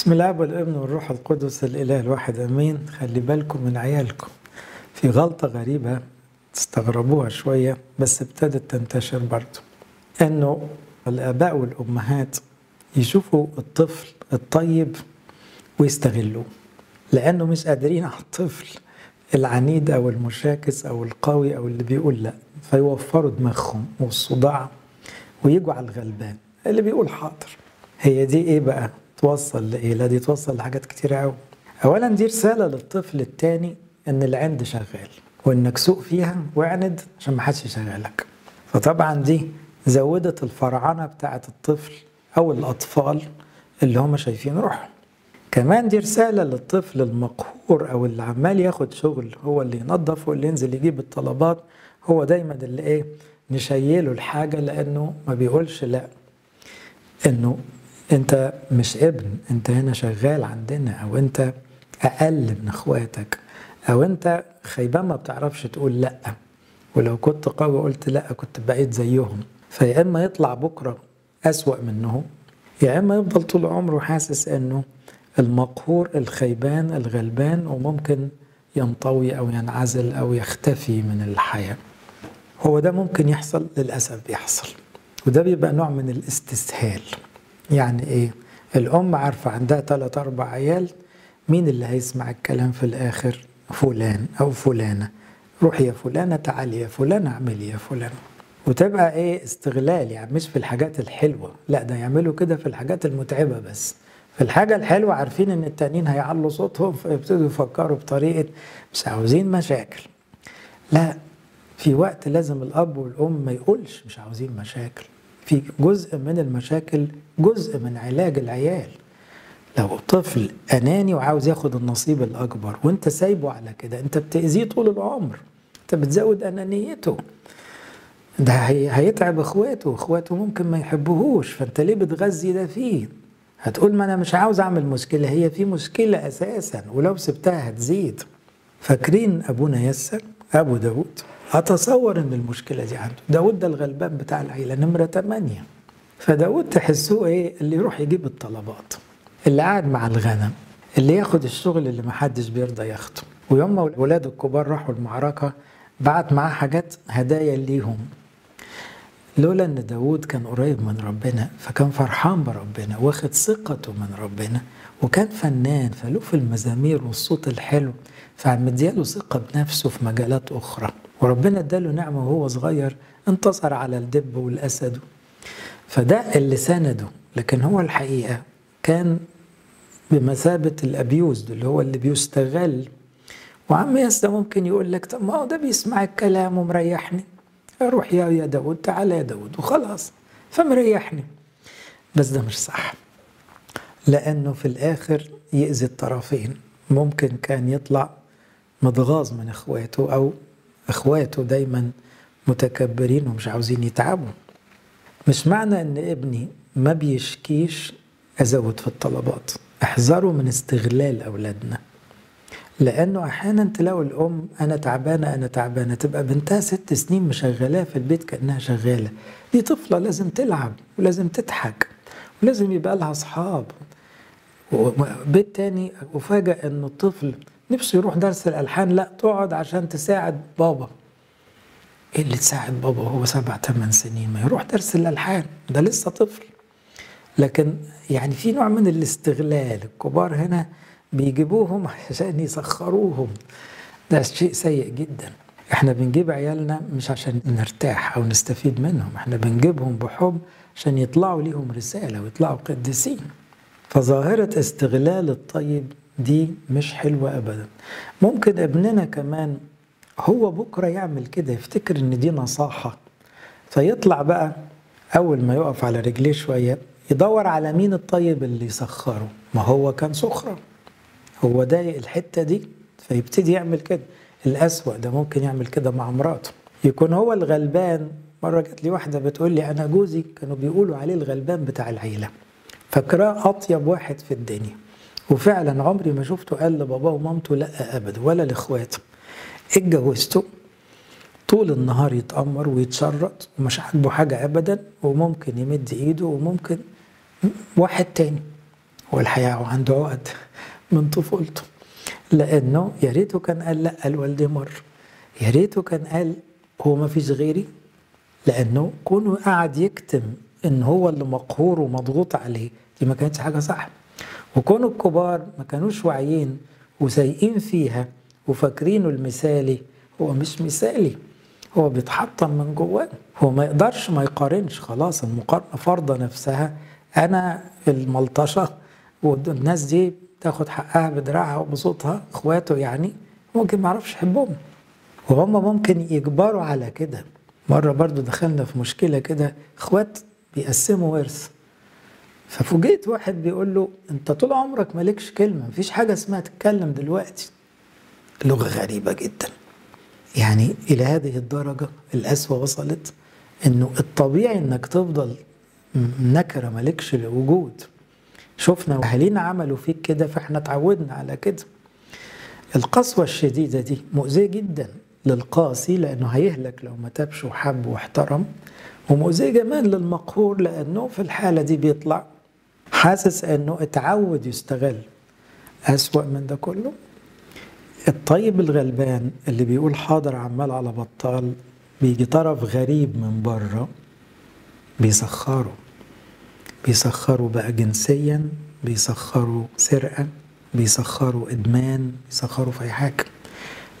بسم الله والابن والروح القدس الإله الواحد آمين. خلي بالكم من عيالكم. في غلطة غريبة تستغربوها شوية بس ابتدت تنتشر برضه إنه الآباء والأمهات يشوفوا الطفل الطيب ويستغلوه لأنه مش قادرين على الطفل العنيد أو المشاكس أو القوي أو اللي بيقول لأ. فيوفروا دماغهم والصداع ويجوا على الغلبان. اللي بيقول حاضر. هي دي إيه بقى؟ توصل لايه لا دي توصل لحاجات كتير قوي اولا دي رسالة للطفل التاني إن العند شغال وإنك سوق فيها واعند عشان ما حدش يشغلك. فطبعا دي زودت الفرعنة بتاعت الطفل أو الأطفال اللي هم شايفين روحهم. كمان دي رسالة للطفل المقهور أو اللي عمال ياخد شغل هو اللي ينظف واللي ينزل يجيب الطلبات هو دايما اللي إيه نشيله الحاجة لأنه ما بيقولش لأ إنه أنت مش ابن أنت هنا شغال عندنا أو أنت أقل من إخواتك أو أنت خيبان ما بتعرفش تقول لأ. ولو كنت قوي قلت لأ كنت بقيت زيهم. فيا إما يطلع بكرة أسوأ منهم يا إما يفضل طول عمره حاسس إنه المقهور الخيبان الغلبان وممكن ينطوي أو ينعزل أو يختفي من الحياة. هو ده ممكن يحصل للأسف بيحصل. وده بيبقى نوع من الاستسهال. يعني إيه؟ الأم عارفة عندها ثلاث أربع عيال مين اللي هيسمع الكلام في الآخر؟ فلان أو فلانة. روحي يا فلانة تعالي يا فلانة اعملي يا فلانة. وتبقى إيه؟ استغلال يعني مش في الحاجات الحلوة. لا ده يعملوا كده في الحاجات المتعبة بس. في الحاجة الحلوة عارفين إن التانيين هيعلوا صوتهم فيبتدوا يفكروا بطريقة مش عاوزين مشاكل. لا في وقت لازم الأب والأم ما يقولش مش عاوزين مشاكل. في جزء من المشاكل جزء من علاج العيال. لو طفل أناني وعاوز ياخد النصيب الأكبر وأنت سايبه على كده أنت بتأذيه طول العمر أنت بتزود أنانيته. ده هيتعب إخواته إخواته ممكن ما يحبوهوش فأنت ليه بتغذي ده فيه؟ هتقول ما أنا مش عاوز أعمل مشكلة هي في مشكلة أساسا ولو سبتها هتزيد. فاكرين أبونا يسر أبو داود أتصور إن المشكلة دي عنده. داود ده الغلبان بتاع العيلة نمرة 8 فداود تحسوه إيه؟ اللي يروح يجيب الطلبات اللي قاعد مع الغنم اللي ياخد الشغل اللي محدش بيرضى ياخده. ويوم ما الولاد الكبار راحوا المعركة بعت معاه حاجات هدايا ليهم. لولا إن داود كان قريب من ربنا فكان فرحان بربنا واخد ثقته من ربنا وكان فنان فله في المزامير والصوت الحلو فعم مدياله ثقة بنفسه في مجالات أخرى. وربنا اداله نعمة وهو صغير انتصر على الدب والأسد. فده اللي سنده لكن هو الحقيقة كان بمثابة الأبيوز اللي هو اللي بيستغل. وعم ياسا ممكن يقول لك طب ما هو ده بيسمع الكلام ومريحني. روح يا يا داود تعال يا داود وخلاص فمريحني. بس ده مش صح لأنه في الآخر يأذي الطرفين. ممكن كان يطلع متغاظ من إخواته أو إخواته دايما متكبرين ومش عاوزين يتعبوا. مش معنى إن ابني ما بيشكيش أزود في الطلبات. احذروا من استغلال أولادنا. لأنه أحيانا تلاقوا الأم أنا تعبانة أنا تعبانة. تبقى بنتها ست سنين مشغلاه في البيت كأنها شغالة. دي طفلة لازم تلعب ولازم تضحك ولازم يبقى لها أصحاب. بيت تاني افاجئ إنه الطفل نفسه يروح درس الألحان؟ لا تقعد عشان تساعد بابا. إيه اللي تساعد بابا وهو سبع ثمان سنين؟ ما يروح درس الألحان ده لسه طفل. لكن يعني في نوع من الاستغلال الكبار هنا بيجيبوهم عشان يسخروهم. ده شيء سيء جدا. إحنا بنجيب عيالنا مش عشان نرتاح أو نستفيد منهم إحنا بنجيبهم بحب عشان يطلعوا ليهم رسالة ويطلعوا قديسين. فظاهرة استغلال الطيب دي مش حلوة ابدا. ممكن ابننا كمان هو بكرة يعمل كده يفتكر إن دي نصاحة. فيطلع بقى أول ما يقف على رجليه شوية يدور على مين الطيب اللي يسخره. ما هو كان سخرة. هو ضايق الحتة دي فيبتدي يعمل كده. الأسوأ ده ممكن يعمل كده مع مراته. يكون هو الغلبان. مرة جات لي واحدة بتقول لي أنا جوزي كانوا بيقولوا عليه الغلبان بتاع العيلة. فاكراه أطيب واحد في الدنيا. وفعلا عمري ما شفته قال لباباه ومامته لا أبدا ولا لإخواته. اتجوزته طول النهار يتأمر ويتشرط ومش عاجبه حاجة أبدا وممكن يمد إيده وممكن واحد تاني. هو الحقيقة عنده عقد من طفولته. لأنه يا ريته كان قال لا لوالدي مرة يا ريته كان قال هو ما فيش غيري. لأنه كونه قاعد يكتم إن هو اللي مقهور ومضغوط عليه دي ما كانتش حاجة صح. وكون الكبار ما كانوش واعيين وسايقين فيها وفاكرينه المثالي هو مش مثالي هو بيتحطم من جواه هو ما يقدرش ما يقارنش خلاص المقارنة فرضة نفسها. أنا الملطشة والناس دي تاخد حقها بدراعها وبصوتها إخواته يعني ممكن ما يعرفش يحبهم. وهم ممكن يجبروا على كده. مرة برضو دخلنا في مشكلة كده إخوات بيقسموا ورث. ففوجئت واحد بيقول له أنت طول عمرك مالكش كلمة مفيش حاجة اسمها تتكلم دلوقتي. لغة غريبة جدا. يعني إلى هذه الدرجة القسوة وصلت إنه الطبيعي إنك تفضل نكرة مالكش الوجود شفنا أهالينا عملوا فيك كده فإحنا اتعودنا على كده. القسوة الشديدة دي مؤذية جدا للقاسي لأنه هيهلك لو ما تابش وحب واحترم. ومؤذية كمان للمقهور لأنه في الحالة دي بيطلع حاسس أنه اتعود يستغل أسوأ من ده كله. الطيب الغلبان اللي بيقول حاضر عمال على بطال بيجي طرف غريب من بره بيسخره. بيسخروا بقى جنسيا بيسخروا سرقة بيسخروا إدمان بيسخروا في أي حاجة.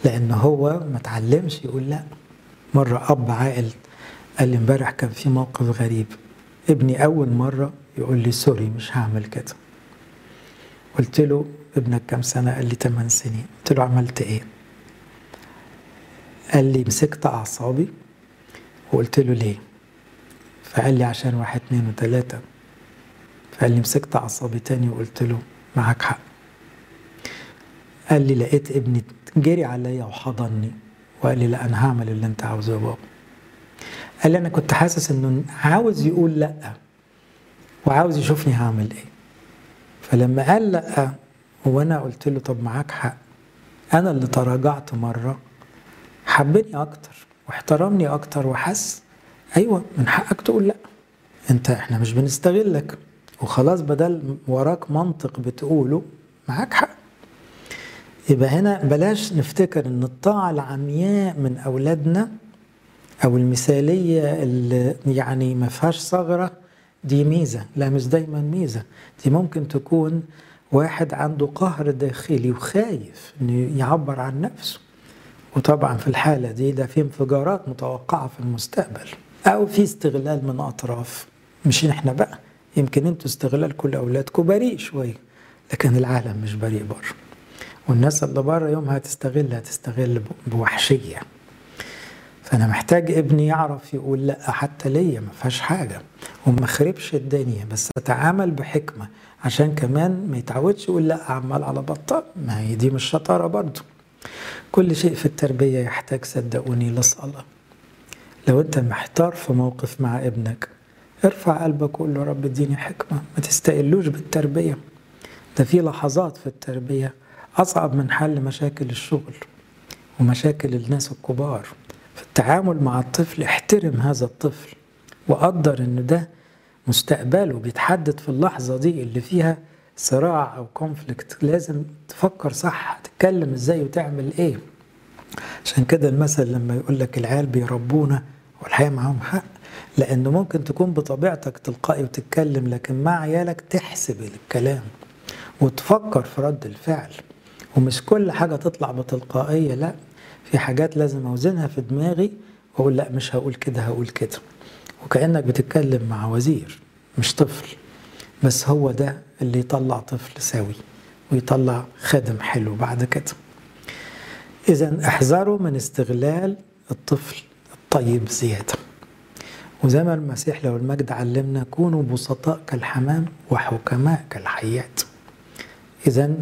لأن هو ما تعلمش يقول لأ. مرة أب عاقل قال لي امبارح كان في موقف غريب. ابني أول مرة يقول لي سوري مش هعمل كده. قلت له ابنك كم سنة؟ قال لي 8 سنين. قلت له عملت إيه؟ قال لي مسكت أعصابي وقلت له ليه؟ فقال لي عشان واحد اتنين وتلاتة. فقال لي مسكت أعصابي تاني وقلت له معاك حق. قال لي لقيت ابني جري عليا وحضني وقال لي لا أنا هعمل اللي أنت عاوزه يا بابا. قال لي أنا كنت حاسس إنه عاوز يقول لأ. وعاوز يشوفني هعمل إيه. فلما قال لأ وأنا قلت له طب معاك حق. أنا اللي تراجعت مرة حبني أكتر واحترمني أكتر وحس أيوه من حقك تقول لأ. أنت إحنا مش بنستغلك. وخلاص بدل وراك منطق بتقوله معاك حق. يبقى هنا بلاش نفتكر إن الطاعة العمياء من أولادنا أو المثالية اللي يعني ما فيهاش ثغرة دي ميزة. لا مش دايما ميزة. دي ممكن تكون واحد عنده قهر داخلي وخايف إنه يعبر عن نفسه. وطبعا في الحالة دي ده في انفجارات متوقعة في المستقبل أو في استغلال من أطراف. مش إحنا بقى. يمكن أنتوا استغلالكم لأولادكم بريء شوية لكن العالم مش بريء بره والناس اللي بره يومها هتستغل هتستغل بوحشية. فأنا محتاج ابني يعرف يقول لأ حتى ليا ما فيهاش حاجة وما خربش الدنيا بس أتعامل بحكمة عشان كمان ما يتعودش يقول لأ عمال على بطال ما هي دي مش شطارة برضه. كل شيء في التربية يحتاج صدقوني لصلاة. لو أنت محتار في موقف مع ابنك ارفع قلبك وقول له رب اديني حكمة. ما تستقلوش بالتربية. ده في لحظات في التربية أصعب من حل مشاكل الشغل ومشاكل الناس الكبار. التعامل مع الطفل احترم هذا الطفل وقدر إن ده مستقبله بيتحدد في اللحظة دي اللي فيها صراع أو كونفليكت لازم تفكر صح تتكلم إزاي وتعمل إيه. عشان كده المثل لما يقول لك العيال بيربونا والحقيقة معاهم حق لأنه ممكن تكون بطبيعتك تلقائي وتتكلم لكن مع عيالك تحسب الكلام وتفكر في رد الفعل. ومش كل حاجة تطلع بتلقائية لأ. في حاجات لازم أوزنها في دماغي وأقول لأ مش هقول كده هقول كده. وكأنك بتتكلم مع وزير مش طفل. بس هو ده اللي يطلع طفل سوي ويطلع خادم حلو بعد كده. إذا احذروا من استغلال الطفل الطيب زيادة. وزي ما المسيح لو المجد علمنا كونوا بسطاء كالحمام وحكماء كالحيات. إذا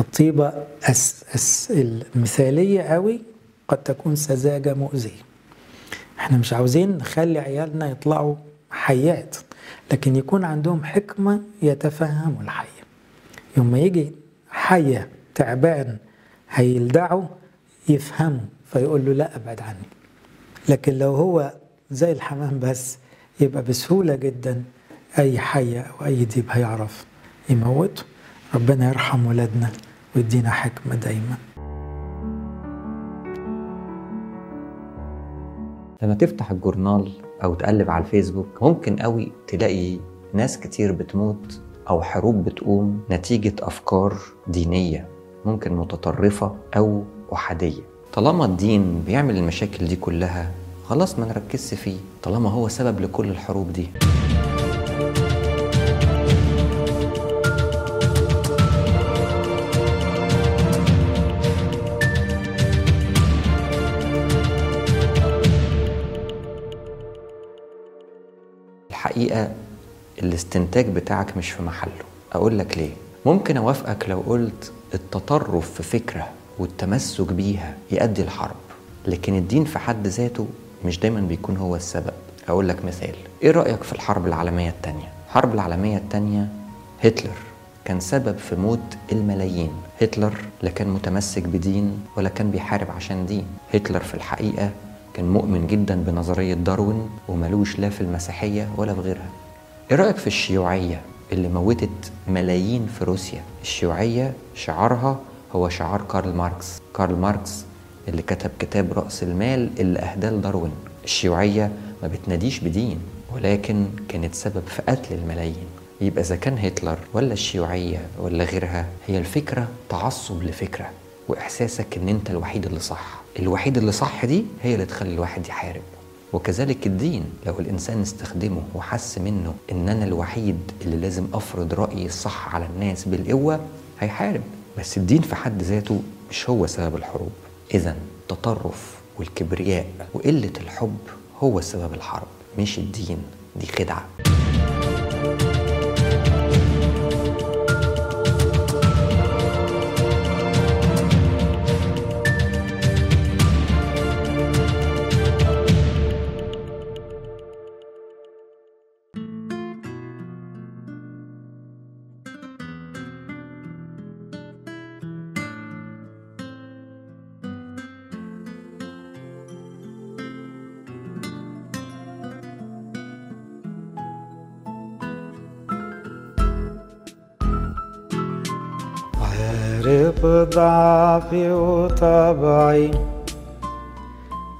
الطيبة أس أس المثالية قوي قد تكون سذاجة مؤذية. إحنا مش عاوزين نخلي عيالنا يطلعوا حيات لكن يكون عندهم حكمة يتفهموا الحية يوم يجي حية تعبان هيلدعوا يفهموا فيقول له لا ابعد عني. لكن لو هو زي الحمام بس يبقى بسهولة جدا أي حية أو أي ديب هيعرف يموته. ربنا يرحم ولادنا ويدينا حكمة دايما. لما تفتح الجورنال أو تقلب على الفيسبوك ممكن قوي تلاقي ناس كتير بتموت أو حروب بتقوم نتيجة أفكار دينية ممكن متطرفة أو أحادية. طالما الدين بيعمل المشاكل دي كلها خلاص ما نركزش فيه طالما هو سبب لكل الحروب دي. الاستنتاج بتاعك مش في محله. أقول لك ليه. ممكن أوافقك لو قلت التطرف في فكرة والتمسك بيها يؤدي الحرب لكن الدين في حد ذاته مش دايما بيكون هو السبب. أقول لك مثال. إيه رأيك في الحرب العالمية التانية؟ الحرب العالمية التانية هتلر كان سبب في موت الملايين. هتلر لا كان متمسك بدين ولا كان بيحارب عشان دين. هتلر في الحقيقة كان مؤمن جدا بنظرية داروين وملوش لا في المسيحية ولا في غيرها. إيه رأيك في الشيوعية اللي موتت ملايين في روسيا؟ الشيوعية شعارها هو شعار كارل ماركس. كارل ماركس اللي كتب كتاب رأس المال اللي أهداه لداروين. الشيوعية ما بتناديش بدين ولكن كانت سبب في قتل الملايين. يبقى إذا كان هتلر ولا الشيوعية ولا غيرها هي الفكرة تعصب لفكرة وإحساسك إن أنت الوحيد اللي صح. الوحيد اللي صح دي هي اللي تخلي الواحد يحارب. وكذلك الدين. لو الإنسان استخدمه وحس منه إن أنا الوحيد اللي لازم أفرض رأيي الصح على الناس بالقوة هيحارب. بس الدين في حد ذاته مش هو سبب الحروب. إذا التطرف والكبرياء وقلة الحب هو سبب الحرب مش الدين. دي خدعة. ضعفي وطبعي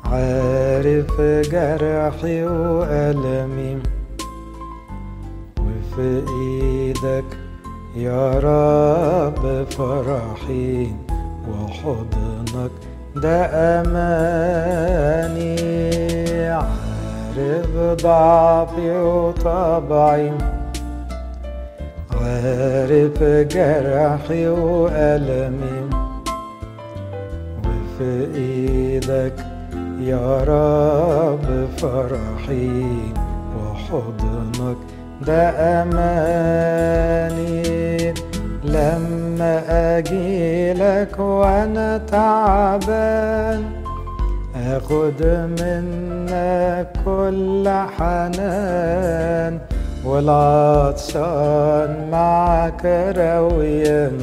عارف جرحي وألمي. وفي إيدك يا رب فرحي. وحضنك ده أماني. عارف ضعفي وطبعي. عارف جرحي وألمي وفي إيدك يا رب فرحي وحضنك ده أماني لما أجيلك وأنا تعبان أخد منك كل حنان. والعطشان معك رويان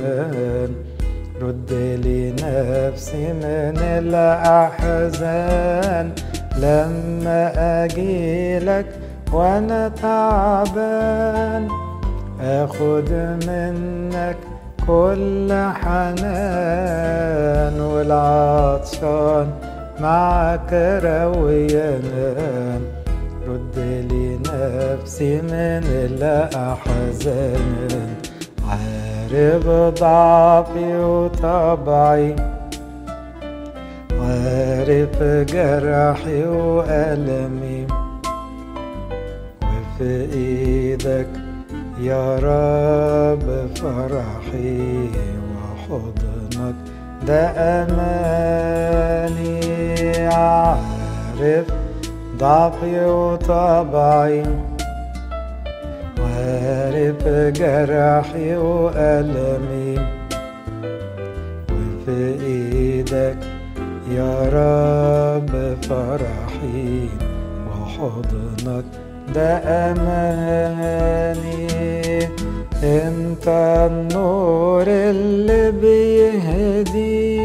رد لي نفسي من الأحزان. لما أجيلك وأنا تعبان أخد منك كل حنان. والعطشان معك رويان رد لي نفسي من الأحزان عارف ضعفي وطبعي. عارف جرحي وألمي. وفي إيدك يا رب فرحي. وحضنك ده أماني عارف ضعفي وطبعي وعارف جرحي وألمي. وفي إيدك يا رب فرحي وحضنك ده أماني أنت النور اللي بيهديني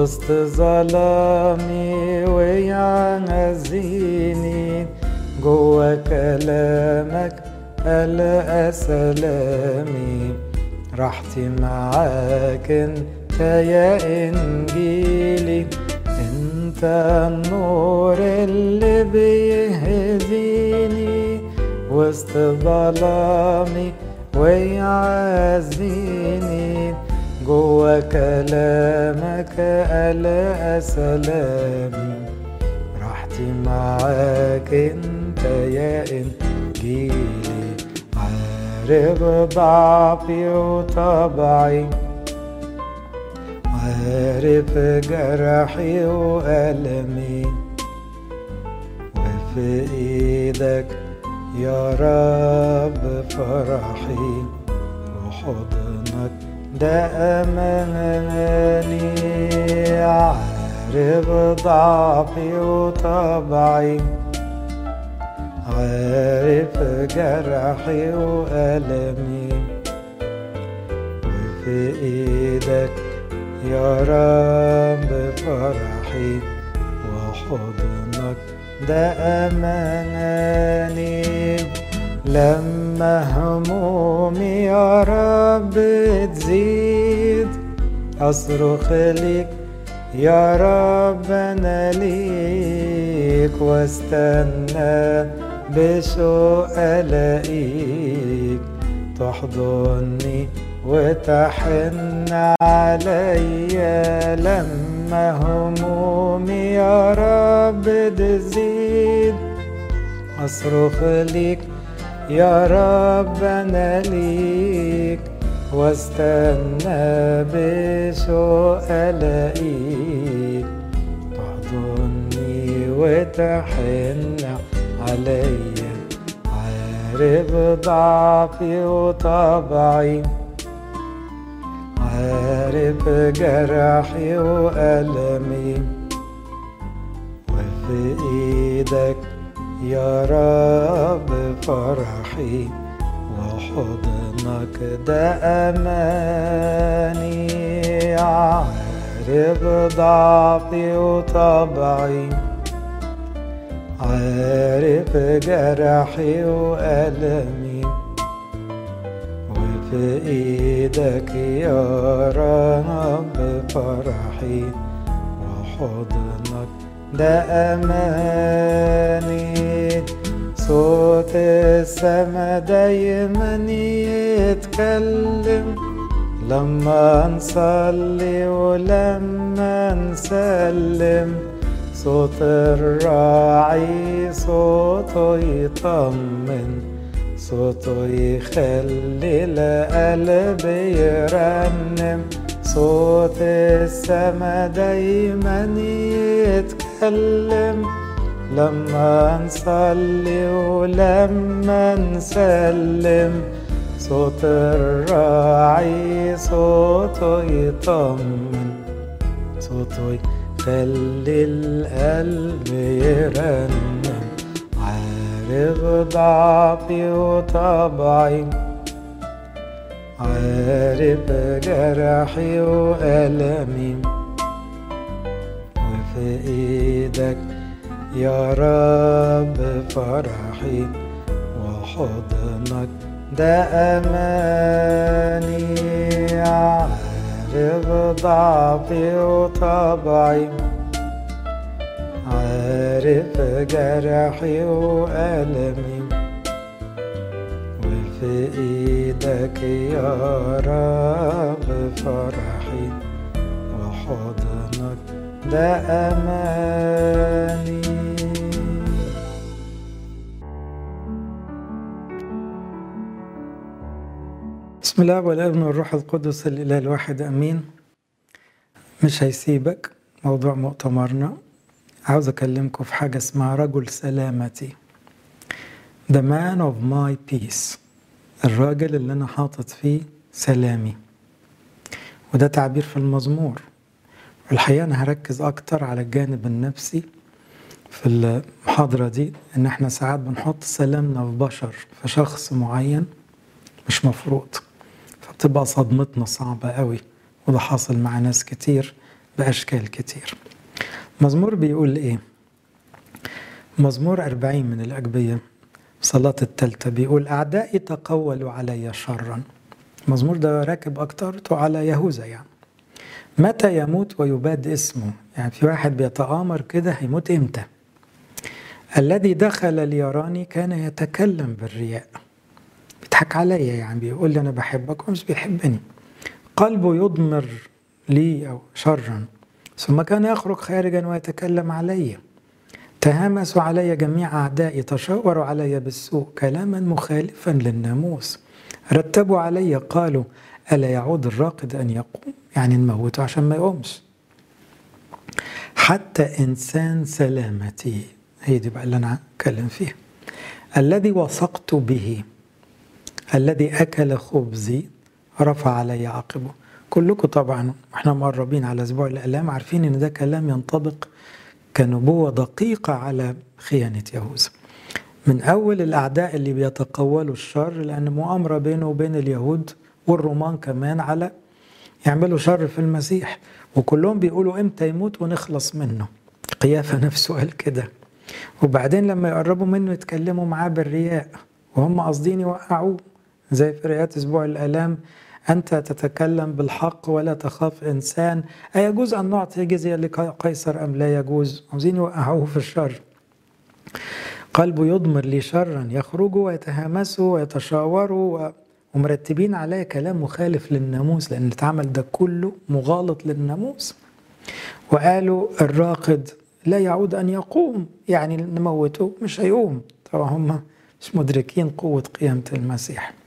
وسط ظلامي ويعزيني جوا كلامك ألقى سلامي راحتي معاك أنت يا إنجيلي. أنت النور اللي بيهديني وسط ظلامي ويعزيني جوا كلامك ألاقى سلامي راحتي معاك انت يا انجيلي عارف ضعفي وطبعي عارف جرحي وألمي وفي إيدك يا رب فرحي وحضنك ده أماني عارف ضعفي وطبعي عارف جرحي وألمي وفي إيدك يا رب فرحي وحضنك ده أماني لما همومي يا رب تزيد أصرخ ليك يا رب أنا ليك واستنى بشوق ألاقيك تحضني وتحن عليا لما همومي يا رب تزيد أصرخ ليك يا رب أنا ليك واستنى بشوق ألاقيك تحضني وتحن عليا عارف ضعفي وطبعي عارف جرحي وألمي. وفي إيدك يا رب فرحي وحضنك ده أماني عارف ضعفي وطبعي. عارف جرحي وألمي. وفي إيدك يا رب فرحي. وحضنك ده أماني صوت السما دايما يتكلم. لما نصلي ولما نسلم صوت الراعي صوته يطمن صوته يخلي القلب يرنم. صوت السما دايما يتكلم. لما نصلي ولما نسلم صوت الراعي صوته يطمن صوته يخلي القلب يرنم. عارف ضعفي وطبعي عارف جرحي وألمي. وفي إيدك يا رب فرحي وحضنك ده أماني عارف ضعفي وطبعي. عارف جرحي وألمي. وفي إيدك يا رب فرحي وحضنك ده أماني بسم الله والابن والروح القدس الاله الواحد آمين. مش هيسيبك موضوع مؤتمرنا. عاوز أكلمكم في حاجة اسمها رجل سلامتي. The man of my peace. الراجل اللي أنا حاطط فيه سلامي. وده تعبير في المزمور. الحقيقة أنا هركز أكتر على الجانب النفسي في المحاضرة دي إن إحنا ساعات بنحط سلامنا في بشر في شخص معين مش مفروض. فبتبقى صدمتنا صعبة قوي وده حاصل مع ناس كتير بأشكال كتير. مزمور بيقول إيه؟ مزمور أربعين من الأجبية صلاة التالتة بيقول أعدائي تقولوا علي شرا. المزمور ده راكب أكترته على يهوذا يعني. متى يموت ويباد اسمه؟ يعني في واحد بيتآمر كده هيموت إمتى؟ الذي دخل ليراني كان يتكلم بالرياء. بيضحك عليا يعني بيقول لي أنا بحبك ومش بيحبني. قلبه يضمر لي أو شرا ثم كان يخرج خارجا ويتكلم علي. تهامسوا علي جميع أعدائي تشاوروا علي بالسوء كلاما مخالفا للناموس. رتبوا علي قالوا ألا يعود الراقد أن يقوم؟ يعني نموته عشان ما يقومش. حتى إنسان سلامتي هي دي بقى اللي أنا اتكلم فيها. الذي وثقت به الذي أكل خبزي رفع علي عقبه. كلكم طبعا وإحنا مقربين على أسبوع الالام عارفين إن ده كلام ينطبق كنبوة دقيقة على خيانة يهوذا. من أول الأعداء اللي بيتقولوا الشر لأن مؤامرة بينه وبين اليهود والرومان كمان على يعملوا شر في المسيح. وكلهم بيقولوا إمتى يموت ونخلص منه. قيافه نفسه قال كده. وبعدين لما يقربوا منه يتكلموا معاه بالرياء وهم قاصدين يوقعوه. زي في رياض أسبوع الالام أنت تتكلم بالحق ولا تخاف إنسان. ايجوز أن نعطي جزية لقيصر أم لا يجوز؟ عاوزين يوقعوه في الشر. قلبه يضمر لي شرا يخرجوا ويتهامسوا ويتشاوروا ومرتبين عليه كلام مخالف للناموس لأن اللي اتعمل ده كله مغالط للناموس. وقالوا الراقد لا يعود أن يقوم يعني نموته مش هيقوم. طبعا هم مش مدركين قوة قيامة المسيح.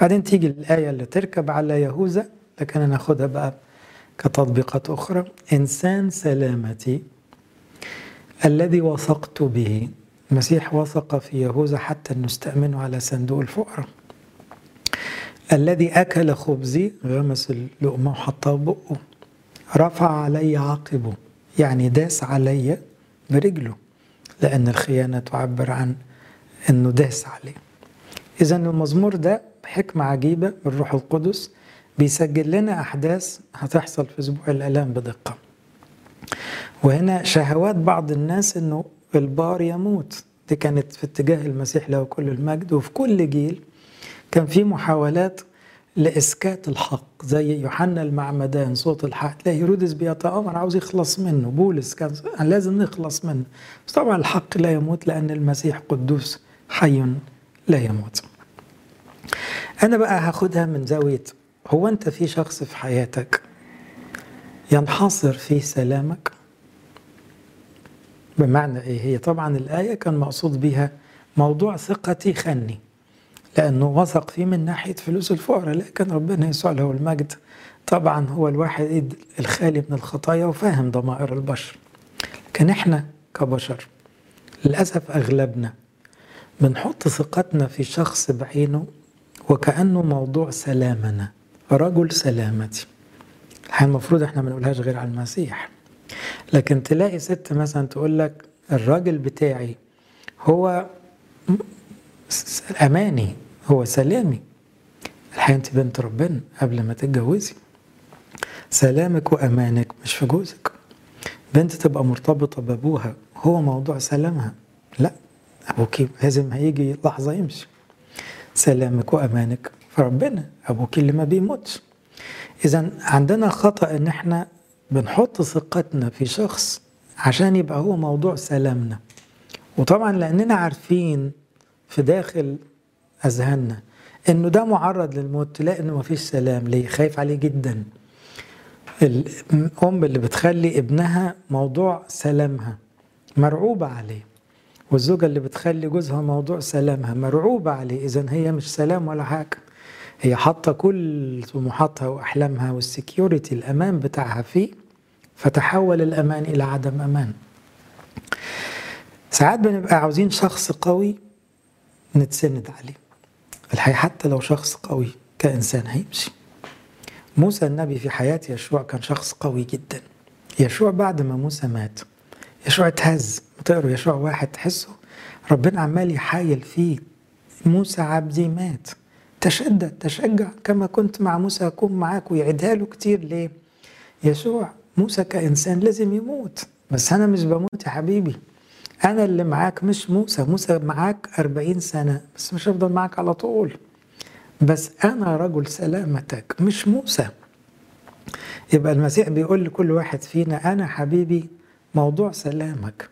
بعدين تيجي الآية اللي تركب على يهوذا لكن أنا اخدها بقى كتطبيقات أخرى. إنسان سلامتي الذي وثقت به. المسيح وثق في يهوذا حتى انه استأمنه على صندوق الفقراء. الذي أكل خبزي غمس اللقمة وحطها بقه. رفع علي عقبه يعني داس علي برجله لأن الخيانة تعبر عن أنه داس عليه. إذا المزمور ده بحكمة عجيبة بالروح القدس بيسجل لنا أحداث هتحصل في أسبوع الآلام بدقة. وهنا شهوات بعض الناس أنه البار يموت. دي كانت في اتجاه المسيح له كل المجد. وفي كل جيل كان في محاولات لإسكات الحق زي يوحنا المعمدان صوت الحق. تلاقي هيرودس بيتآمر عاوز يخلص منه. بولس كان لازم نخلص منه. بس طبعا الحق لا يموت لأن المسيح قدوس حي لا يموت. أنا بقى هاخدها من زاوية هو أنت في شخص في حياتك ينحصر فيه سلامك؟ بمعنى إيه؟ هي طبعا الآية كان مقصود بها موضوع ثقتي خني لأنه وثق فيه من ناحية فلوس الفقراء لكن ربنا يسوع له المجد. طبعا هو الواحد الخالي من الخطايا وفاهم ضمائر البشر لكن إحنا كبشر للأسف أغلبنا بنحط ثقتنا في شخص بعينه وكأنه موضوع سلامنا رجل سلامتي. الحقيقة المفروض إحنا ما نقولهاش غير على المسيح. لكن تلاقي ست مثلا تقول لك الراجل بتاعي هو أماني هو سلامي. الحقيقة أنت بنت ربنا قبل ما تتجوزي. سلامك وأمانك مش في جوزك. بنت تبقى مرتبطة بأبوها هو موضوع سلامها. لا أبوكي لازم هيجي لحظة يمشي. سلامك وأمانك. في ربنا أبوكي اللي ما بيموتش. إذا عندنا خطأ إن إحنا بنحط ثقتنا في شخص عشان يبقى هو موضوع سلامنا. وطبعا لأننا عارفين في داخل أذهاننا إنه ده معرض للموت انه مفيش سلام ليه؟ خايف عليه جدا. الأم اللي بتخلي ابنها موضوع سلامها مرعوبة عليه. والزوجة اللي بتخلي جوزها موضوع سلامها مرعوبة عليه اذا هي مش سلام ولا حاجة. هي حاطة كل طموحاتها وأحلامها والسكيورتي الأمان بتاعها فيه فتحول الأمان إلى عدم أمان. ساعات بنبقى عاوزين شخص قوي نتسند عليه. الحقيقة حتى لو شخص قوي كإنسان هيمشي. موسى النبي في حياة يشوع كان شخص قوي جدا. يشوع بعد ما موسى مات يشوع اتهز تقروا يشوع واحد تحسه ربنا عمال يحايل فيه موسى عبدي مات. تشدد تشجع كما كنت مع موسى أكون معاك ويعيدها له كتير. ليه؟ يشوع موسى كإنسان لازم يموت. بس أنا مش بموت يا حبيبي. أنا اللي معاك مش موسى. موسى معاك أربعين سنة بس مش هفضل معاك على طول. بس أنا رجل سلامتك مش موسى. يبقى المسيح بيقول لكل واحد فينا أنا حبيبي موضوع سلامك.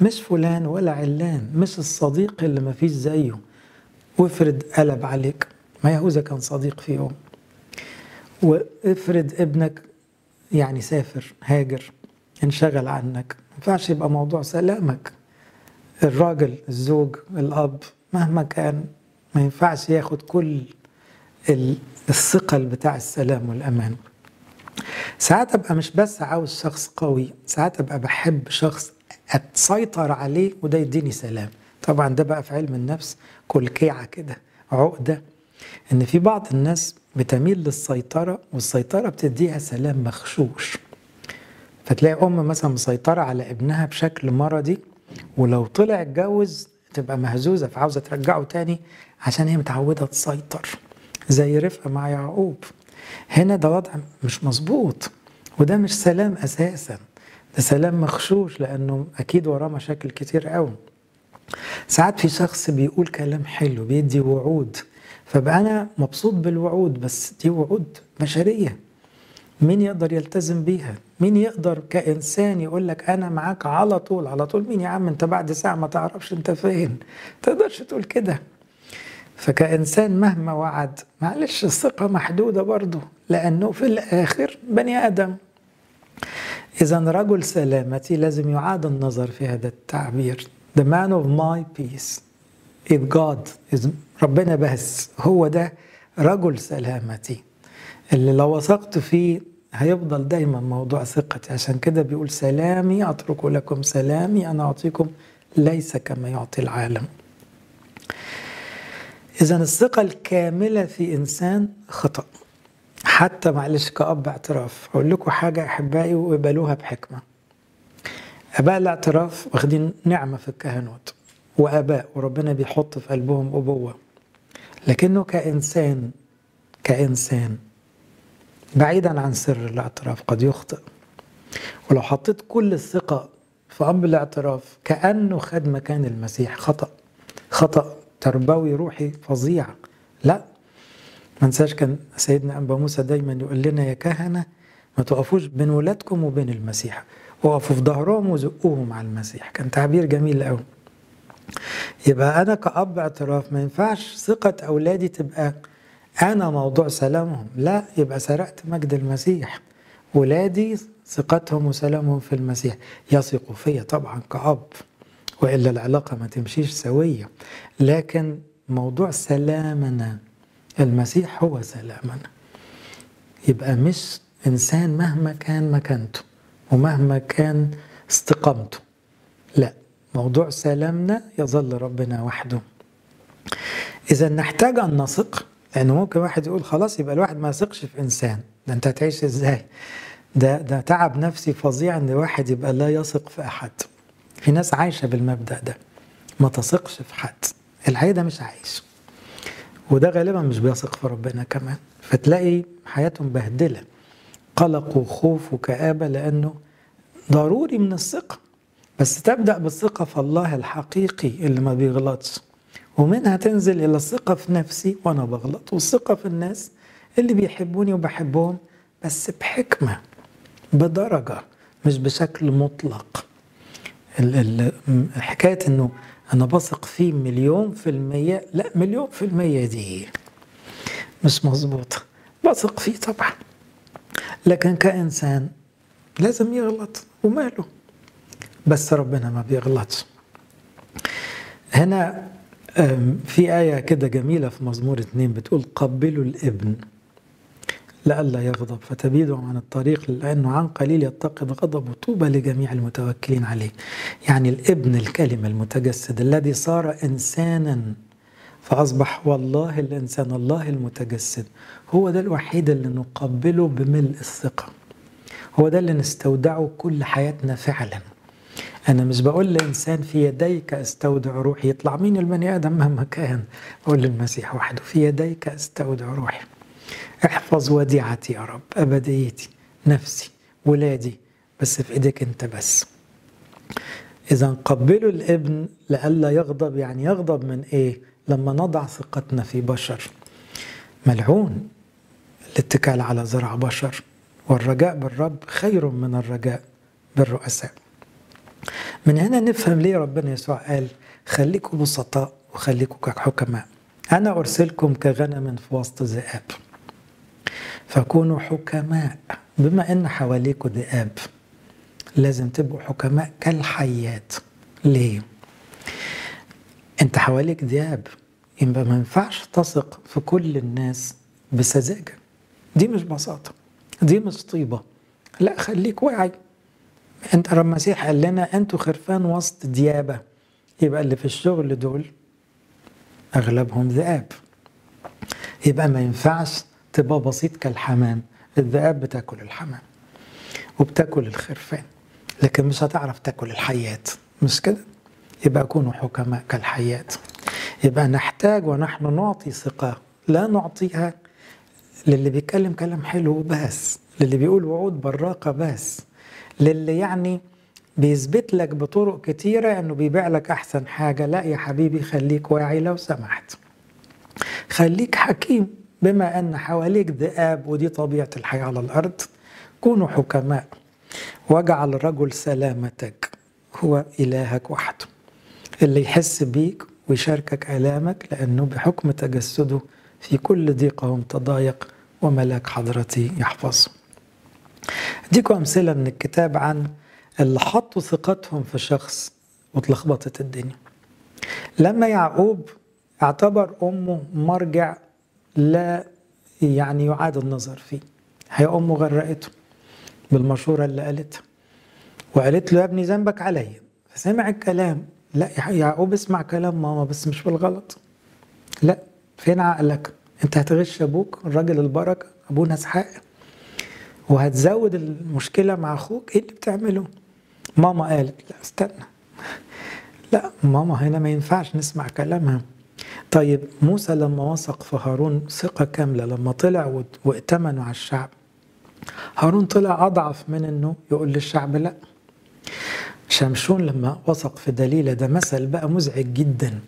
مش فلان ولا علان مش الصديق اللي ما فيش زيه. وافرض قلب عليك. ما يهوذا كان صديق في يوم. وافرض ابنك يعني سافر هاجر انشغل عنك. ما ينفعش يبقى موضوع سلامك. الراجل الزوج الأب مهما كان ما ينفعش ياخد كل الثقل بتاع السلام والأمان. ساعات أبقى مش بس عاوز شخص قوي ساعات أبقى بحب شخص أتسيطر عليه وده يديني سلام. طبعا ده بقى في علم النفس كلكيعة كده عقدة. إن في بعض الناس بتميل للسيطرة والسيطرة بتديها سلام مخشوش. فتلاقي أم مثلا مسيطرة على ابنها بشكل مرضي ولو طلع اتجوز تبقى مهزوزة فعاوزة ترجعه تاني عشان هي متعودة تسيطر. زي رفقة مع يعقوب. هنا ده وضع مش مظبوط وده مش سلام أساسا ده سلام مخشوش لأنه أكيد وراه مشاكل كتير قوي. ساعات في شخص بيقول كلام حلو بيدي وعود فبقى أنا مبسوط بالوعود بس دي وعود بشرية. مين يقدر يلتزم بيها؟ مين يقدر كإنسان يقول لك أنا معاك على طول على طول؟ مين يا عم أنت بعد ساعة ما تعرفش أنت فين؟ تقدرش تقول كده. فكإنسان مهما وعد معلش الثقة محدودة برضه لأنه في الآخر بني آدم. إذا رجل سلامتي لازم يعاد النظر في هذا التعبير. The man of my peace. Is God is ربنا بس هو ده رجل سلامتي. اللي لو وثقت فيه هيفضل دايما موضوع ثقتي. عشان كده بيقول سلامي أترك لكم سلامي أنا أعطيكم ليس كما يعطي العالم. إذا الثقة الكاملة في إنسان خطأ. حتى معلش كأب اعتراف. أقول لكم حاجة أحبائي وقبلوها بحكمة. آباء الاعتراف واخدين نعمة في الكهنوت. وآباء وربنا بيحط في قلبهم أبوة. لكنه كإنسان كإنسان بعيدا عن سر الاعتراف قد يخطئ. ولو حطيت كل الثقة في أب الاعتراف كأنه خد مكان المسيح. خطأ. خطأ. تربوي روحي فظيع. لا ما ننساش كان سيدنا أنبا موسى دايما يقول لنا يا كهنة ما تقفوش بين ولادكم وبين المسيح. وقفوا في ظهرهم وزقوهم على المسيح. كان تعبير جميل قوي يبقى أنا كأب اعتراف ما ينفعش ثقة أولادي تبقى أنا موضوع سلامهم. لا يبقى سرقت مجد المسيح. ولادي ثقتهم وسلامهم في المسيح. يثقوا فيا طبعا كأب. وإلا العلاقة ما تمشيش سوية. لكن موضوع سلامنا المسيح هو سلامنا. يبقى مش إنسان مهما كان مكانته ومهما كان استقامته. لا موضوع سلامنا يظل ربنا وحده. إذا نحتاج أن نثق لأنه ممكن واحد يقول خلاص يبقى الواحد ما يثقش في إنسان. ده أنت هتعيش إزاي؟ ده ده تعب نفسي فظيع إن واحد يبقى لا يثق في أحد. في ناس عايشة بالمبدأ ده. ما تثقش في حد. الحقيقة ده مش عايش. وده غالبا مش بيثق في ربنا كمان. فتلاقي حياتهم بهدلة. قلق وخوف وكآبة لأنه ضروري من الثقة. بس تبدأ بالثقة في الله الحقيقي اللي ما بيغلطش. ومنها تنزل إلى الثقة في نفسي وأنا بغلط. والثقة في الناس اللي بيحبوني وبحبهم بس بحكمة. بدرجة. مش بشكل مطلق. حكاية إنه أنا بثق فيه مليون في المية لا مليون في المية دي. مش مظبوطة بثق فيه طبعا. لكن كإنسان لازم يغلط وماله؟ بس ربنا ما بيغلطش. هنا في آية كده جميلة في مزمور اتنين بتقول قبلوا الإبن. لئلا يغضب. فتبيدوا عن الطريق لأنه عن قليل يتقد غضب وطوبى لجميع المتوكلين عليه. يعني الابن الكلمة المتجسد الذي صار إنسانا فأصبح والله الإنسان الله المتجسد هو ده الوحيد اللي نقبله بملء الثقة. هو ده اللي نستودعه كل حياتنا فعلا. أنا مش بقول لإنسان في يديك استودع روحي يطلع مين البني آدم مهما كان؟ أقول للمسيح وحده في يديك استودع روحي. احفظ وديعتي يا رب أبديتي نفسي ولادي بس في إيديك أنت بس. إذا قبلوا الابن لئلا يغضب يعني يغضب من إيه؟ لما نضع ثقتنا في بشر. ملعون الاتكال على زرع بشر والرجاء بالرب خير من الرجاء بالرؤساء. من هنا نفهم ليه ربنا يسوع قال خليكم بسطاء وخليكم كحكماء. أنا أرسلكم كغنم في وسط ذئاب. فكونوا حكماء. بما أن حواليكم ذئاب لازم تبقوا حكماء كالحيات. ليه؟ أنت حواليك ذئاب يبقى ما ينفعش تثق في كل الناس بسذاجة. دي مش بساطة دي مش طيبة. لا خليك واعي. أنت المسيح قال لنا أنتوا خرفان وسط ديابة يبقى اللي في الشغل دول أغلبهم ذئاب. يبقى ما ينفعش تبقى بسيط كالحمام. الذئاب بتاكل الحمام وبتاكل الخرفان لكن مش هتعرف تاكل الحيات. مش كده؟ يبقى كونوا حكماء كالحيات. يبقى نحتاج ونحن نعطي ثقة. لا نعطيها للي بيتكلم كلام حلو بس للي بيقول وعود براقة بس للي يعني بيثبت لك بطرق كتيرة إنه بيبيع لك أحسن حاجة. لا يا حبيبي خليك واعي لو سمحت. خليك حكيم. بما أن حواليك ذئاب ودي طبيعة الحياة على الأرض كونوا حكماء. واجعل رجل سلامتك. هو إلهك وحده. اللي يحس بيك ويشاركك ألامك لأنه بحكم تجسده في كل ضيقهم تضايق وملاك حضرتي يحفظه أديكم أمثلة من الكتاب عن اللي حطوا ثقتهم في شخص واتلخبطت الدنيا. لما يعقوب اعتبر أمه مرجع لا يعني يعاد النظر فيه. هي أمه غرقته بالمشورة اللي قالتها. وقالت له يا ابني ذنبك عليا. فسمع الكلام. لا يعقوب اسمع كلام ماما بس مش بالغلط. لا فين عقلك؟ انت هتغش أبوك الراجل البركة أبونا اسحاق. وهتزود المشكلة مع أخوك؟ إيه اللي بتعمله؟ ماما قالت لا استنى. لا ماما هنا ما ينفعش نسمع كلامها. طيب موسى لما وثق في هارون ثقة كاملة لما طلع وائتمنوا على الشعب. هارون طلع أضعف من إنه يقول للشعب لا. شمشون لما وثق في دليله ده مثل بقى مزعج جدا.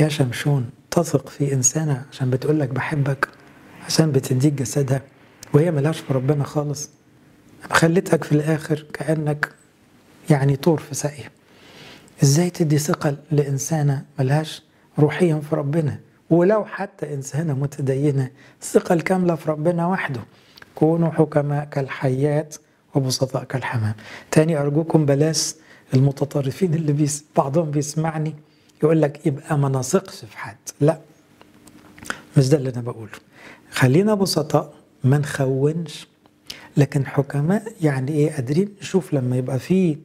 يا شمشون تثق في إنسانة عشان بتقول لك بحبك عشان بتديك جسدها وهي ملهاش في ربنا خالص. خليتك في الآخر كأنك يعني طور في ساقيه إزاي تدي ثقة لإنسانة ملهاش روحيا في ربنا. ولو حتى انسانه متدينة الثقه الكاملة في ربنا وحده. كونوا حكماء كالحيات وبسطاء كالحمام. تاني أرجوكم بلاش المتطرفين اللي بيس بعضهم بيسمعني يقول لك يبقى ما نثقش في حد. لا مش ده اللي أنا بقوله. خلينا بسطاء ما نخونش. لكن حكماء يعني إيه؟ قادرين نشوف لما يبقى في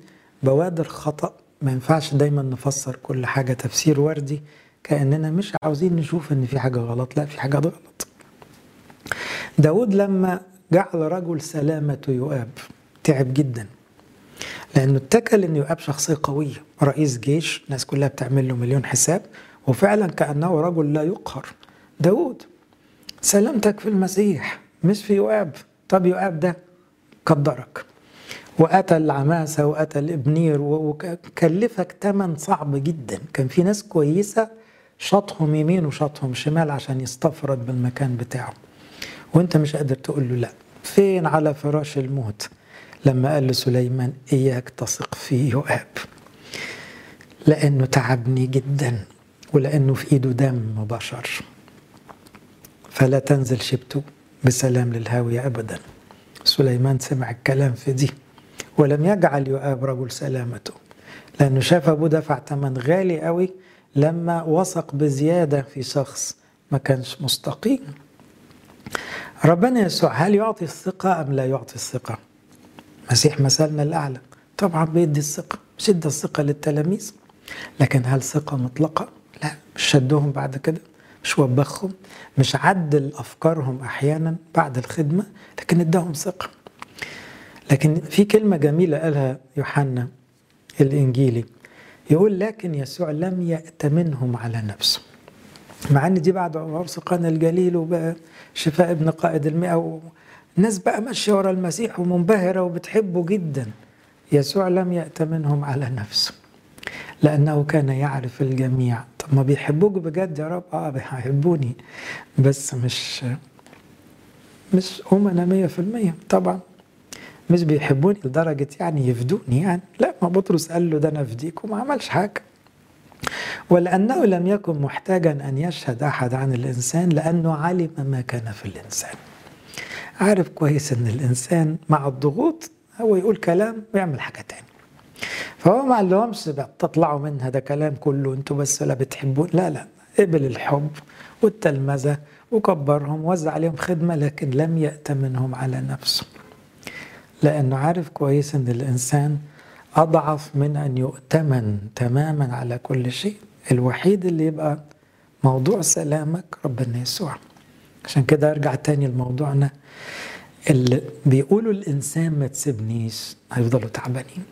بوادر خطأ. ما ينفعش دايما نفسر كل حاجة تفسير وردي. كأننا مش عاوزين نشوف إن في حاجة غلط لا في حاجة غلط. داود لما جعل رجل سلامة يؤاب تعب جدا لأنه اتكل إن يؤاب شخصية قوية رئيس جيش الناس كلها بتعمل له مليون حساب وفعلا كأنه رجل لا يقهر. داود سلامتك في المسيح مش في يؤاب. طب يؤاب ده قدرك. وقتل عماسة وقتل ابنير وكلفك ثمن صعب جدا. كان في ناس كويسة شطهم يمين وشطهم شمال عشان يستفرد بالمكان بتاعه. وانت مش قادر تقول له لا. فين على فراش الموت؟ لما قال لسليمان إياك تثق في يؤاب. لأنه تعبني جدا ولأنه في إيده دم بشر فلا تنزل شبته بسلام للهاوية أبدا. سليمان سمع الكلام في دي ولم يجعل يؤاب رجل سلامته. لأنه شاف أبوه دفع ثمن غالي قوي لما وثق بزيادة في شخص ما كانش مستقيم. ربنا يسوع هل يعطي الثقة أم لا يعطي الثقة؟ مسيح مثلنا الأعلى. طبعا بيدي الثقة مش ادى الثقة للتلاميذ لكن هل ثقة مطلقة؟ لا مش شدهم بعد كده مش وبخهم مش عدل أفكارهم أحيانا بعد الخدمة لكن اداهم ثقة. لكن في كلمة جميلة قالها يوحنا الإنجيلي. يقول لكن يسوع لم يأتمنهم على نفسه. مع إن دي بعد عرس قنا الجليل وبقى شفاء ابن قائد المئة الناس بقى ماشية ورا المسيح ومنبهرة وبتحبه جدا. يسوع لم يأتمنهم على نفسه لأنه كان يعرف الجميع. طب ما بيحبوك بجد يا رب؟ آه بيحبوني. بس مش مش أمنا مية في المية. طبعا مش بيحبوني لدرجة يعني يفدوني يعني. لا ما بطرس قال له ده أنا أفديك وما عملش حاجة. ولأنه لم يكن محتاجا أن يشهد أحد عن الإنسان لأنه علم ما كان في الإنسان. عارف كويس أن الإنسان مع الضغوط هو يقول كلام ويعمل حاجة تاني فهو ما قالهمش تطلعوا منها ده كلام كله أنتوا بس لا بتحبون. لا لا قبل الحب والتلمذة وكبرهم وزع عليهم خدمة لكن لم يأتمنهم على نفسه. لأنه عارف كويس أن الإنسان أضعف من أن يؤتمن تماما على كل شيء. الوحيد اللي يبقى موضوع سلامك ربنا يسوع. عشان كده أرجع تاني لموضوعنا اللي بيقولوا الإنسان ما تسيبنيش هيفضلوا تعبانين.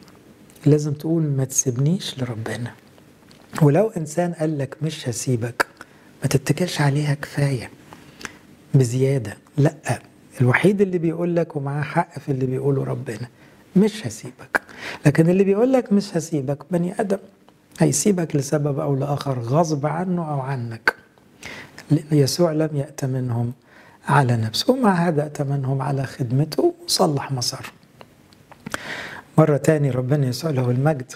لازم تقول ما تسيبنيش لربنا. ولو إنسان قال لك مش هسيبك ما تتكلش عليها كفاية. بزيادة. لأ. الوحيد اللي بيقول لك ومعاه حق في اللي بيقوله ربنا مش هسيبك. لكن اللي بيقول لك مش هسيبك بني آدم هيسيبك لسبب أو لآخر غصب عنه أو عنك. يسوع لم يأتمنهم على نفسه ومع هذا أتمنهم على خدمته وصلح مساره مرة تاني ربنا يسوع له المجد.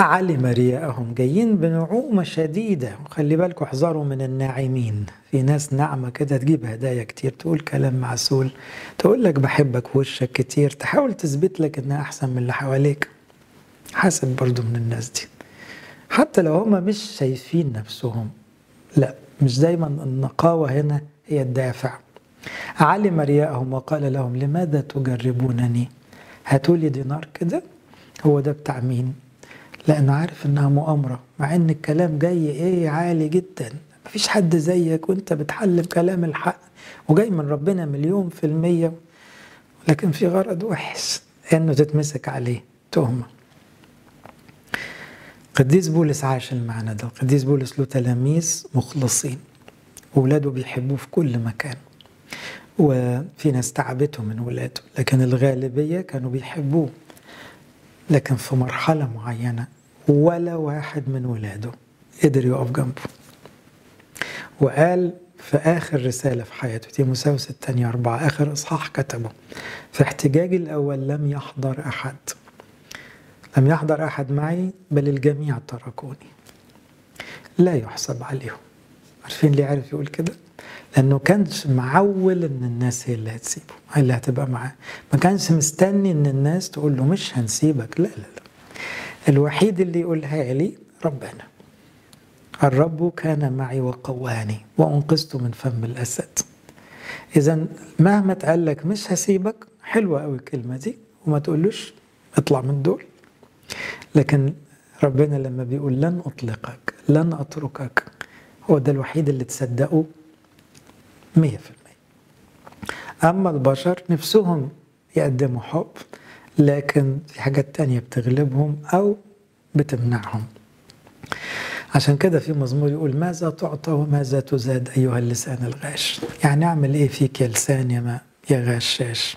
علم رياءهم. جايين بنعومة شديدة. وخلي بالكم احذروا من الناعمين. في ناس ناعمة كده تجيب هدايا كتير. تقول كلام معسول. تقول لك بحبك وشك كتير. تحاول تثبت لك إنها أحسن من اللي حواليك. حاسب برضو من الناس دي. حتى لو هم مش شايفين نفسهم. لا مش دايما النقاوة هنا هي الدافع. علم رياءهم وقال لهم لماذا تجربونني؟ هاتوا لي دينار كده. هو ده بتاع مين؟ لأنه عارف إنها مؤامرة مع إن الكلام جاي إيه عالي جدا. مفيش حد زيك وأنت بتحلم كلام الحق وجاي من ربنا مليون في المية. لكن في غرض وحش إنه تتمسك عليه تهمة. قديس بولس عاش المعنى ده. القديس بولس له تلاميذ مخلصين وولاده بيحبوه في كل مكان. وفي ناس تعبته من ولاده لكن الغالبية كانوا بيحبوه. لكن في مرحلة معينة ولا واحد من ولاده قدر يقف جنبه. وقال في آخر رسالة في حياته تيموساوس الثانية أربعة آخر إصحاح كتبه في احتجاجي الأول لم يحضر أحد. لم يحضر أحد معي بل الجميع تركوني. لا يحسب عليهم. عارفين ليه عارف يقول كده؟ لأنه كانش معول إن الناس هي اللي هتسيبه هي اللي هتبقى معاه. ما كانش مستني إن الناس تقول له مش هنسيبك. لا لا لا. الوحيد اللي يقولها لي ربنا. الرب كان معي وقواني وانقذت من فم الأسد. إذا مهما اتقال لك مش هسيبك حلوة قوي الكلمة دي وما تقولوش اطلع من دول. لكن ربنا لما بيقول لن أطلقك لن أتركك هو ده الوحيد اللي تصدقه مية في المية. أما البشر نفسهم يقدموا حب لكن في حاجات تانية بتغلبهم أو بتمنعهم. عشان كده في مزمور يقول ماذا تعطى وماذا تزاد أيها اللسان الغاش؟ يعني أعمل إيه فيك يا لسان يا, ما يا غشاش؟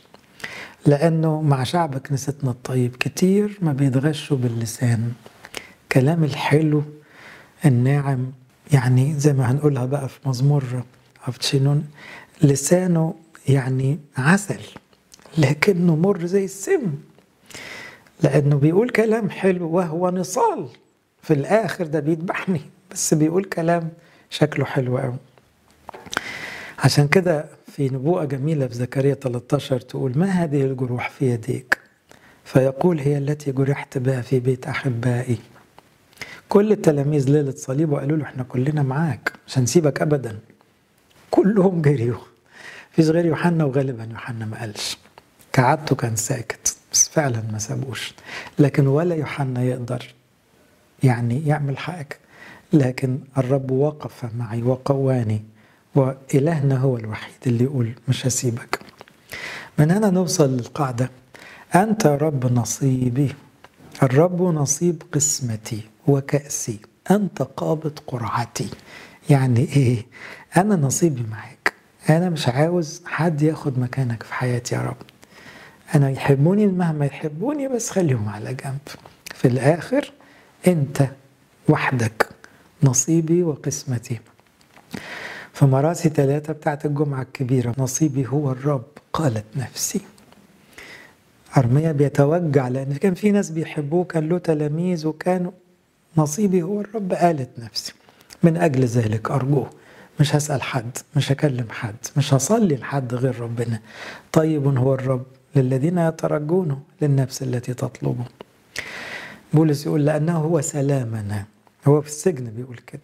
لأنه مع شعب كنيستنا الطيب كتير ما بيتغشوا باللسان. كلام الحلو الناعم يعني زي ما هنقولها بقى في مزمور أفتشينون لسانه يعني عسل لكنه مر زي السم. لأنه بيقول كلام حلو وهو نصال. في الآخر ده بيذبحني بس بيقول كلام شكله حلو قوي عشان كده في نبوءة جميلة في زكريا 13 تقول ما هذه الجروح في يديك؟ فيقول هي التي جرحت بها في بيت أحبائي. كل التلاميذ ليلة صليبة قالوا له إحنا كلنا معاك مش هنسيبك أبدا. كلهم جريوا. فيش غير يوحنا وغالبا يوحنا ما قالش. كعادته كان ساكت بس فعلا ما سابوش. لكن ولا يوحنا يقدر يعني يعمل حاجة. لكن الرب وقف معي وقواني وإلهنا هو الوحيد اللي يقول مش هسيبك. من هنا نوصل للقاعدة. أنت رب نصيبي. الرب نصيب قسمتي وكأسي. أنت قابض قرعتي. يعني إيه؟ أنا نصيبي معاك. أنا مش عاوز حد ياخد مكانك في حياتي يا رب. أنا يحبوني مهما يحبوني بس خليهم على جنب. في الآخر أنت وحدك نصيبي وقسمتي. في مراسي ثلاثة بتاعت الجمعة الكبيرة نصيبي هو الرب قالت نفسي. أرميا بيتوجع لأن كان في ناس بيحبوه كان له تلاميذ وكانوا نصيبي هو الرب قالت نفسي. من أجل ذلك أرجوه. مش هسأل حد مش هكلم حد مش هصلي لحد غير ربنا. طيب هو الرب للذين يترجونه للنفس التي تطلبه بولس يقول لأنه هو سلامنا. هو في السجن بيقول كده.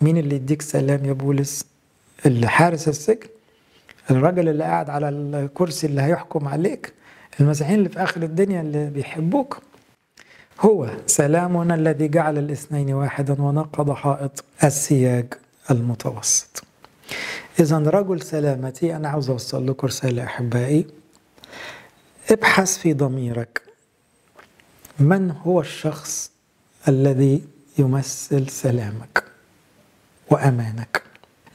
مين اللي يديك سلام يا بولس؟ اللي حارس السجن. الراجل اللي قاعد على الكرسي اللي هيحكم عليك. المسيحيين اللي في آخر الدنيا اللي بيحبوك. هو سلامنا الذي جعل الاثنين واحدا ونقض حائط السياج. المتوسط. إذا رجل سلامتي أنا عاوز أوصل لكم رسالة أحبائي. ابحث في ضميرك. من هو الشخص الذي يمثل سلامك وأمانك؟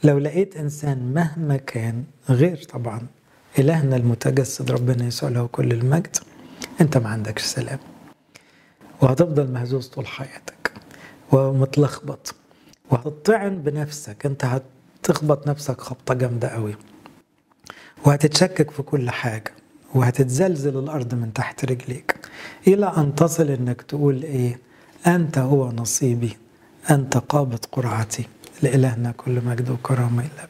لو لقيت إنسان مهما كان غير طبعا إلهنا المتجسد ربنا يسوع له كل المجد أنت ما عندكش سلام. وهتفضل مهزوز طول حياتك ومتلخبط. وهتطعن بنفسك. انت هتخبط نفسك خبطة جامدة قوي. وهتتشكك في كل حاجة. وهتتزلزل الأرض من تحت رجليك. إلى أن تصل إنك تقول إيه؟ أنت هو نصيبي. أنت قابض قرعتي. لإلهنا كل مجد وكرامة إلى